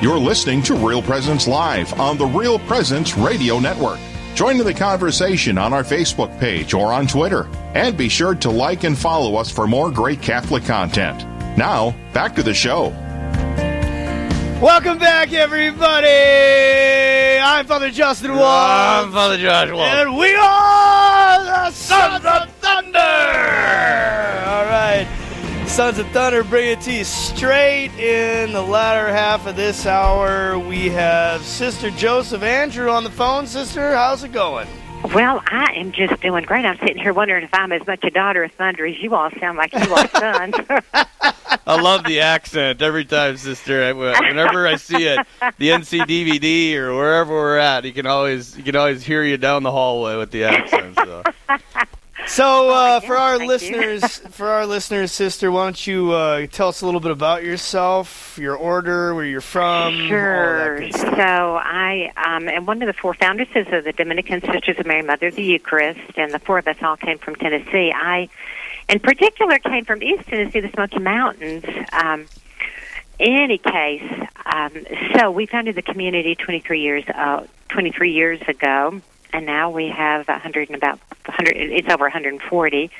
You're listening to Real Presence Live on the Real Presence Radio Network. Join in the conversation on our Facebook page or on Twitter. And be sure to like and follow us for more great Catholic content. Now, back to the show. Welcome back, everybody. I'm Father Justin Waltz. I'm Father Josh Waltz. And we are Sons of Thunder bring it to you straight in the latter half of this hour. We have Sister Joseph Andrew on the phone. Sister, how's it going? Well, I am just doing great. I'm sitting here wondering if I'm as much a daughter of thunder as you all sound like you are sons. I love the accent every time, sister. Whenever I see it, the NC DVD or wherever we're at, you can always you can always hear you down the hallway with the accent. So. So, uh, for our thank listeners, for our listeners, sister, why don't you uh, tell us a little bit about yourself, your order, where you're from, all that Sure. So. I um, am one of the four foundresses of the Dominican Sisters of Mary, Mother of the Eucharist, and the four of us all came from Tennessee. I, in particular, came from East Tennessee, the Smoky Mountains. Um, any case, um, so we founded the community 23 years uh, 23 years ago, and now we have 100 and about 100. It's over 140.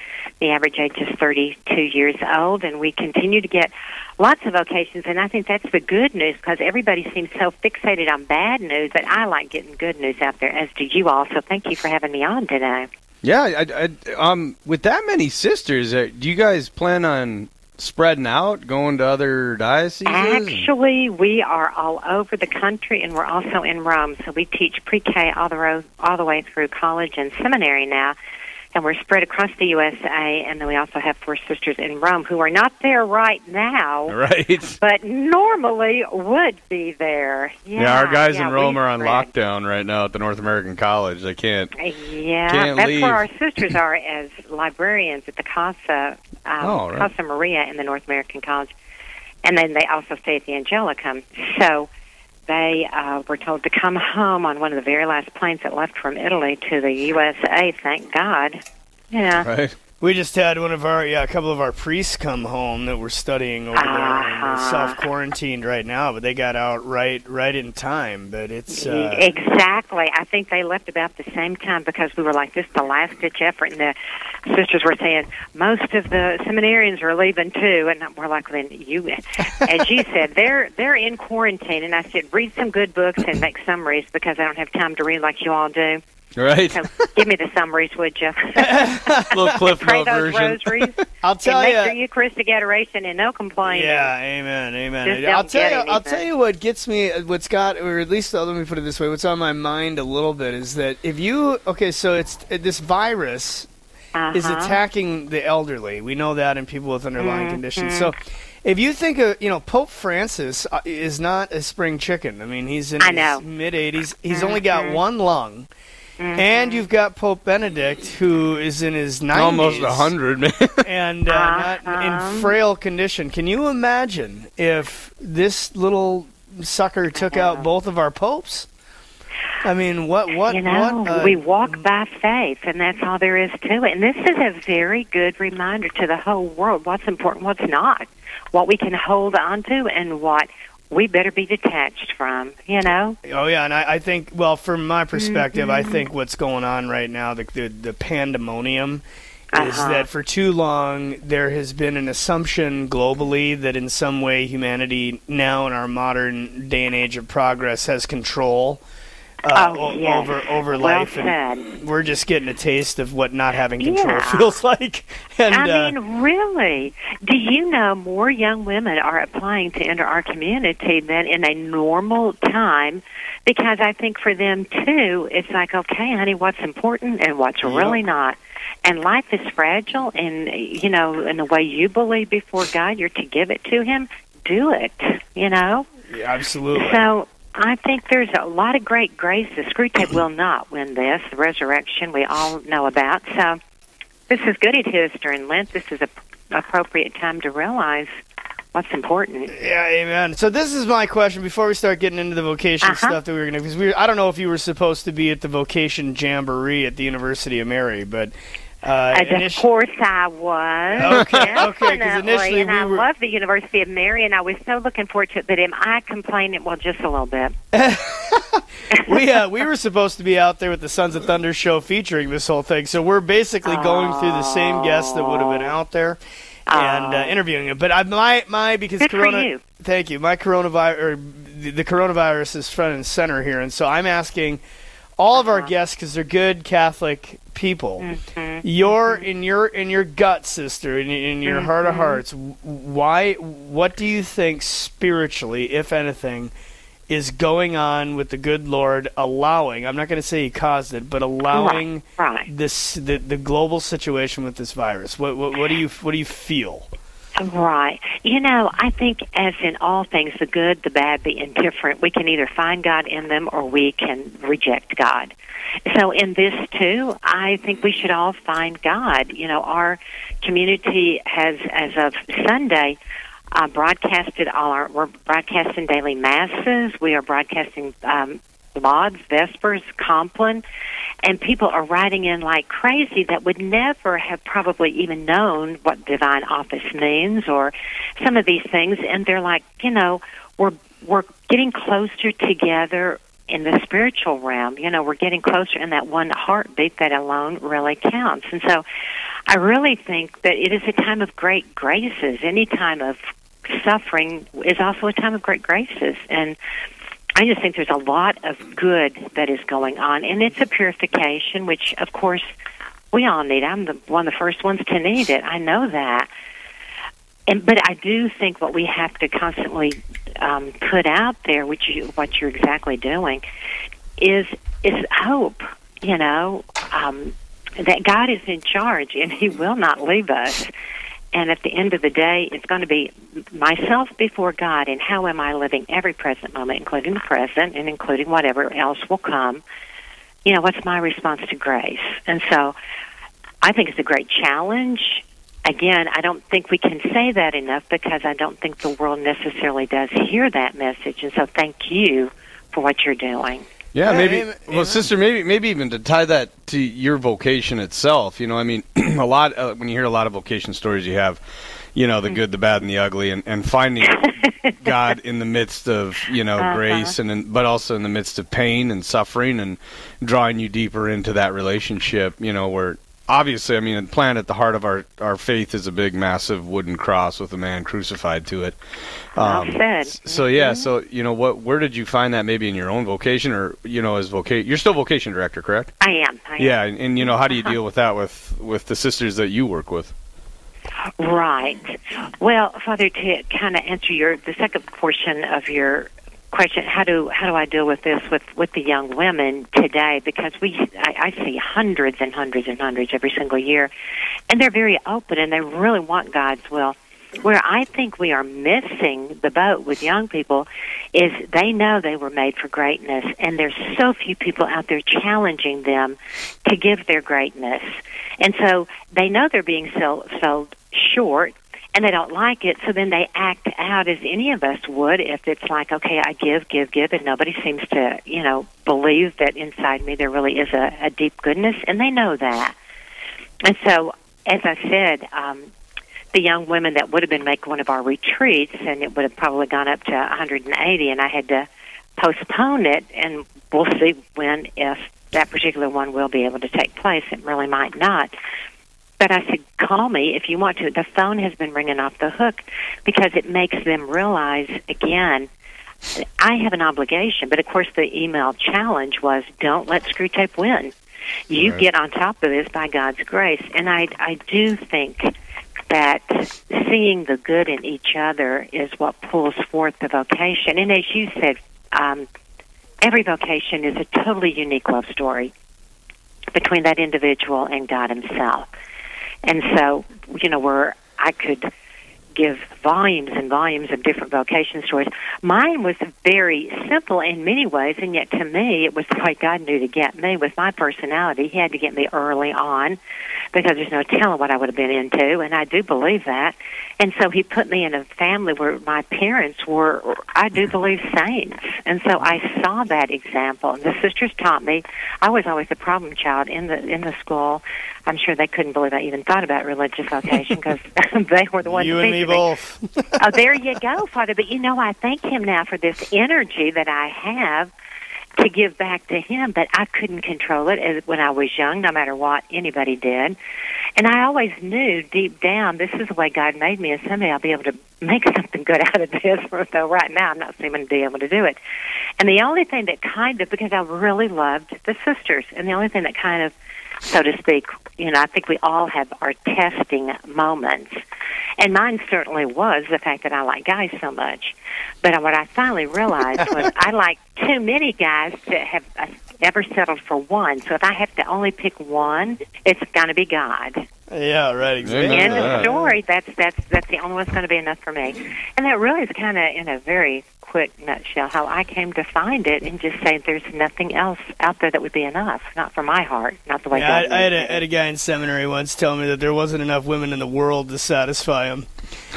The average age is 32 years old, and we continue to get lots of vocations. And I think that's the good news because everybody seems so fixated on bad news, but I like getting good news out there, as do you all. So thank you for having me on today. Yeah, I, I, um, with that many sisters, uh, do you guys plan on spreading out, going to other dioceses? Actually, we are all over the country, and we're also in Rome. So we teach pre-K all the ro- all the way through college and seminary now, and we're spread across the USA. And then we also have four sisters in Rome who are not there right now, right. but normally would be there. Yeah, Yeah, our guys yeah, in Rome are on spread. lockdown right now at the North American College. They can't. Yeah, Can't that's leave. where our sisters are as librarians at the Casa um, Oh, right. Casa Maria in the North American College, and then they also stay at the Angelicum. So they uh, were told to come home on one of the very last planes that left from Italy to the USA. Thank God. Yeah. Right. We just had one of our, yeah, a couple of our priests come home that were studying over there, and they're Uh-huh. self quarantined right now, but they got out right, right in time. But it's, uh, exactly. I think they left about the same time because we were like, this is the last ditch effort. And the sisters were saying, most of the seminarians are leaving too. And we're like, then you, as you said, they're, they're in quarantine. And I said, read some good books and make summaries because I don't have time to read like you all do. Right. So give me the summaries, would you? Little cliff Pray note those version. rosaries I'll and tell make sure you. your Eucharistic adoration and no complaining. Yeah, amen, amen. I'll tell get you. I'll tell you what gets me. What's got, or at least uh, let me put it this way. What's on my mind a little bit is that if you, okay, so it's this virus Uh-huh. is attacking the elderly. We know that in people with underlying Mm-hmm. conditions. So. If you think of, you know, Pope Francis uh, is not a spring chicken. I mean, he's in I his mid 80s. He's only got one lung. Mm-hmm. And you've got Pope Benedict, who is in his 90s Almost a hundred, man. and uh, Uh-huh. in frail condition. Can you imagine if this little sucker took out both of our popes? I mean, what, what, you know, what? uh, we walk by faith, and that's all there is to it. And this is a very good reminder to the whole world what's important, what's not, what we can hold on to, and what we better be detached from. You know, Oh yeah, and I, I think, well, from my perspective, Mm-hmm. I think what's going on right now, the the, the pandemonium, is Uh-huh. that for too long there has been an assumption globally that in some way humanity now in our modern day and age of progress has control uh, Oh, yes. over over well life, and we're just getting a taste of what not having control Yeah. feels like. And I uh, mean, really, do you know more young women are applying to enter our community than in a normal time? Because I think for them too, it's like, okay, honey, what's important and what's really not. And life is fragile, and you know, in the way you believe before God, you're to give it to Him. Do it, you know. yeah, absolutely. So I think there's a lot of great grace. The Screwtape will not win this. The resurrection we all know about. So this is good to us during Lent. This is a appropriate time to realize what's important. Yeah, amen. So this is my question before we start getting into the vocation Uh-huh. stuff that we were gonna because we I don't know if you were supposed to be at the vocation jamboree at the University of Mary, but Uh, As of course I was. Okay, okay, initially and we I were- love the University of Mary, and I was so looking forward to it. But am I complaining? Well, just a little bit. we uh, we were supposed to be out there with the Sons of Thunder show featuring this whole thing, so we're basically going through the same guests that would have been out there and uh, interviewing them. But I, my my because Good Corona. you. Thank you. My coronavirus or the, the coronavirus is front and center here, and so I'm asking all of our Uh-huh. guests because they're good Catholic people. Mm-hmm. Your in your in your gut, sister, in, in your heart Mm-hmm. of hearts, why? What do you think spiritually, if anything? is going on with the good Lord allowing I'm not going to say he caused it but allowing Right. this the, the global situation with this virus what, what what do you what do you feel Right. You know, I think as in all things, the good, the bad, the indifferent, we can either find God in them or we can reject God. So in this too, I think we should all find God. You know, our community has, as of Sunday, uh, broadcasted all our, we're broadcasting daily masses. We are broadcasting, um, lauds, vespers, compline, and people are writing in like crazy that would never have probably even known what divine office means or some of these things. And they're like you know we're we're getting closer together in the spiritual realm. You know we're getting closer in that one heartbeat that alone really counts. And so i really think that it is a time of great graces. Any time of suffering is also a time of great graces. And I just think there's a lot of good that is going on, and it's a purification, which, of course, we all need. I'm the one of the first ones to need it. I know that, and but I do think what we have to constantly um, put out there, which you, what you're exactly doing, is is hope. You know um, that God is in charge, and He will not leave us. And at the end of the day, it's going to be myself before God and how am I living every present moment, including the present and including whatever else will come. You know, what's my response to grace? And so I think it's a great challenge. Again, I don't think we can say that enough because I don't think the world necessarily does hear that message. And so thank you for what you're doing. Yeah, Yeah, maybe. amen- well, sister, maybe maybe even to tie that to your vocation itself. You know, I mean, a lot uh, when you hear a lot of vocation stories, you have, you know, the good, the bad, and the ugly, and and finding God in the midst of you know Uh-huh. grace, and in, but also in the midst of pain and suffering, and drawing you deeper into that relationship. You know, where obviously, I mean, planted at the heart of our our faith is a big, massive wooden cross with a man crucified to it. Well Um, said. So yeah, so you know what? Where did you find that? Maybe in your own vocation, or you know, as vocation, you're still vocation director, correct? I am. I am. Yeah, and, and you know, how do you deal with that with with the sisters that you work with? Right. Well, Father, to kind of answer your the second portion of your question, how do how do I deal with this with with the young women today? Because we I, I see hundreds and hundreds and hundreds every single year, and they're very open and they really want God's will. Where I think we are missing the boat with young people is they know they were made for greatness, and there's so few people out there challenging them to give their greatness. And so they know they're being sold, sold short, and they don't like it, so then they act out as any of us would if it's like, okay, I give, give, give, and nobody seems to, you know, believe that inside me there really is a, a deep goodness, and they know that. And so, as I said, um, the young women that would have been making one of our retreats, and it would have probably gone up to 180, and I had to postpone it, and we'll see when, if that particular one will be able to take place. It really might not. But I said, call me if you want to. The phone has been ringing off the hook because it makes them realize again, I have an obligation. But of course, the email challenge was don't let Screwtape win. You Right. get on top of this by God's grace. And I, I do think that seeing the good in each other is what pulls forth the vocation. And as you said, um, every vocation is a totally unique love story between that individual and God Himself. And so, you know, where I could give volumes and volumes of different vocation stories. Mine was very simple in many ways, and yet to me, it was the way God knew to get me with my personality. He had to get me early on because there's no telling what I would have been into, and I do believe that. And so he put me in a family where my parents were, I do believe, saints. And so I saw that example. And the sisters taught me. I was always the problem child in the in the school. I'm sure they couldn't believe I even thought about religious vocation because they were the ones. You and me both. oh, there you go, Father. But you know, I thank him now for this energy that I have to give back to him, but I couldn't control it when I was young, no matter what anybody did. And I always knew deep down this is the way God made me, and someday I'll be able to make something good out of this. Though right now I'm not seeming to be able to do it. And the only thing that kind of because I really loved the sisters, and the only thing that kind of so to speak, you know, I think we all have our testing moments. And mine certainly was the fact that I like guys so much. But what I finally realized was I like too many guys to have uh, ever settled for one. So if I have to only pick one, it's going to be God. Yeah, right. Exactly. End of the story. That's that's that's the only one's going to be enough for me. And that really is kind of in a very quick nutshell how I came to find it and just say there's nothing else out there that would be enough. Not for my heart, not the way. Yeah, God I, I had, a, had a guy in seminary once tell me that there wasn't enough women in the world to satisfy him.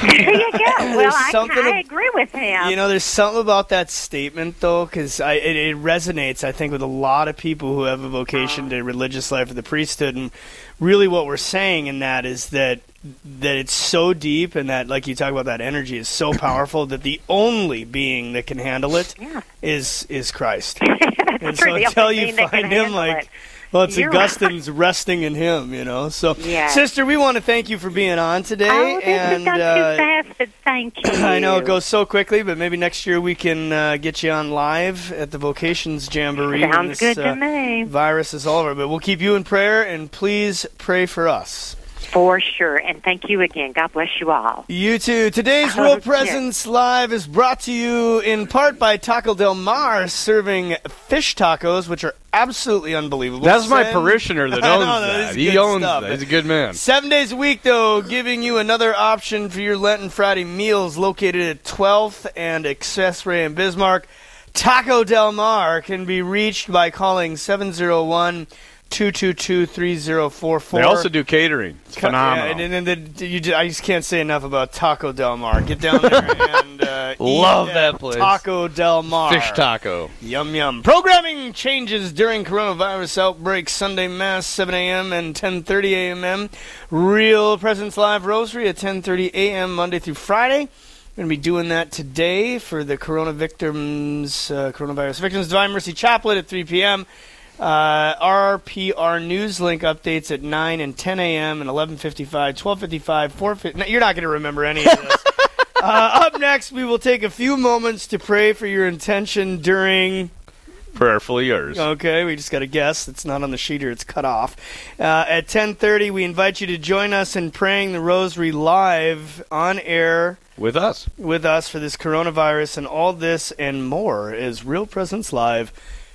there you go. Well, I, I agree with him. You know, there's something about that statement though, because it, it resonates. I think with a lot of people who have a vocation oh. to religious life or the priesthood, and really what we're saying in that is that that it's so deep and that like you talk about that energy is so powerful that the only being that can handle it yeah. is is Christ. and so until you find him like it. Well, it's You're Augustine's right. resting in Him, you know. So, yes. sister, we want to thank you for being on today. Oh, this and has gone uh, too fast, but thank you. I know it goes so quickly, but maybe next year we can uh, get you on live at the Vocations Jamboree. Sounds this, good uh, to me. Virus is all over, but we'll keep you in prayer, and please pray for us. For sure. And thank you again. God bless you all. You too. Today's Real Presence Live is brought to you in part by Taco Del Mar, serving fish tacos, which are absolutely unbelievable. That's my parishioner that owns know, that. He owns stuff. that. He's a good man. Seven days a week, though, giving you another option for your Lenten Friday meals located at 12th and Accessory in Bismarck. Taco Del Mar can be reached by calling 701- 222-3044. They also do catering. It's phenomenal. Yeah, and, then the, you, I just can't say enough about Taco Del Mar. Get down there and uh, love eat, that place. Taco Del Mar. Fish taco. Yum yum. Programming changes during coronavirus outbreak. Sunday mass 7 a.m. and 10:30 a.m. Real Presence Live Rosary at 10:30 a.m. Monday through Friday. We're going to be doing that today for the corona victims, uh, coronavirus victims, Divine Mercy Chaplet at 3 p.m. Uh, RPR News Link updates at 9 and 10 a.m. and 11:55, 12:55, 4:50. You're not going to remember any of this. uh, up next, we will take a few moments to pray for your intention during. Prayerfully yours. Okay, we just got to guess. It's not on the sheet or it's cut off. Uh, at 10:30, we invite you to join us in praying the Rosary live on air with us. With us for this coronavirus and all this and more is Real Presence Live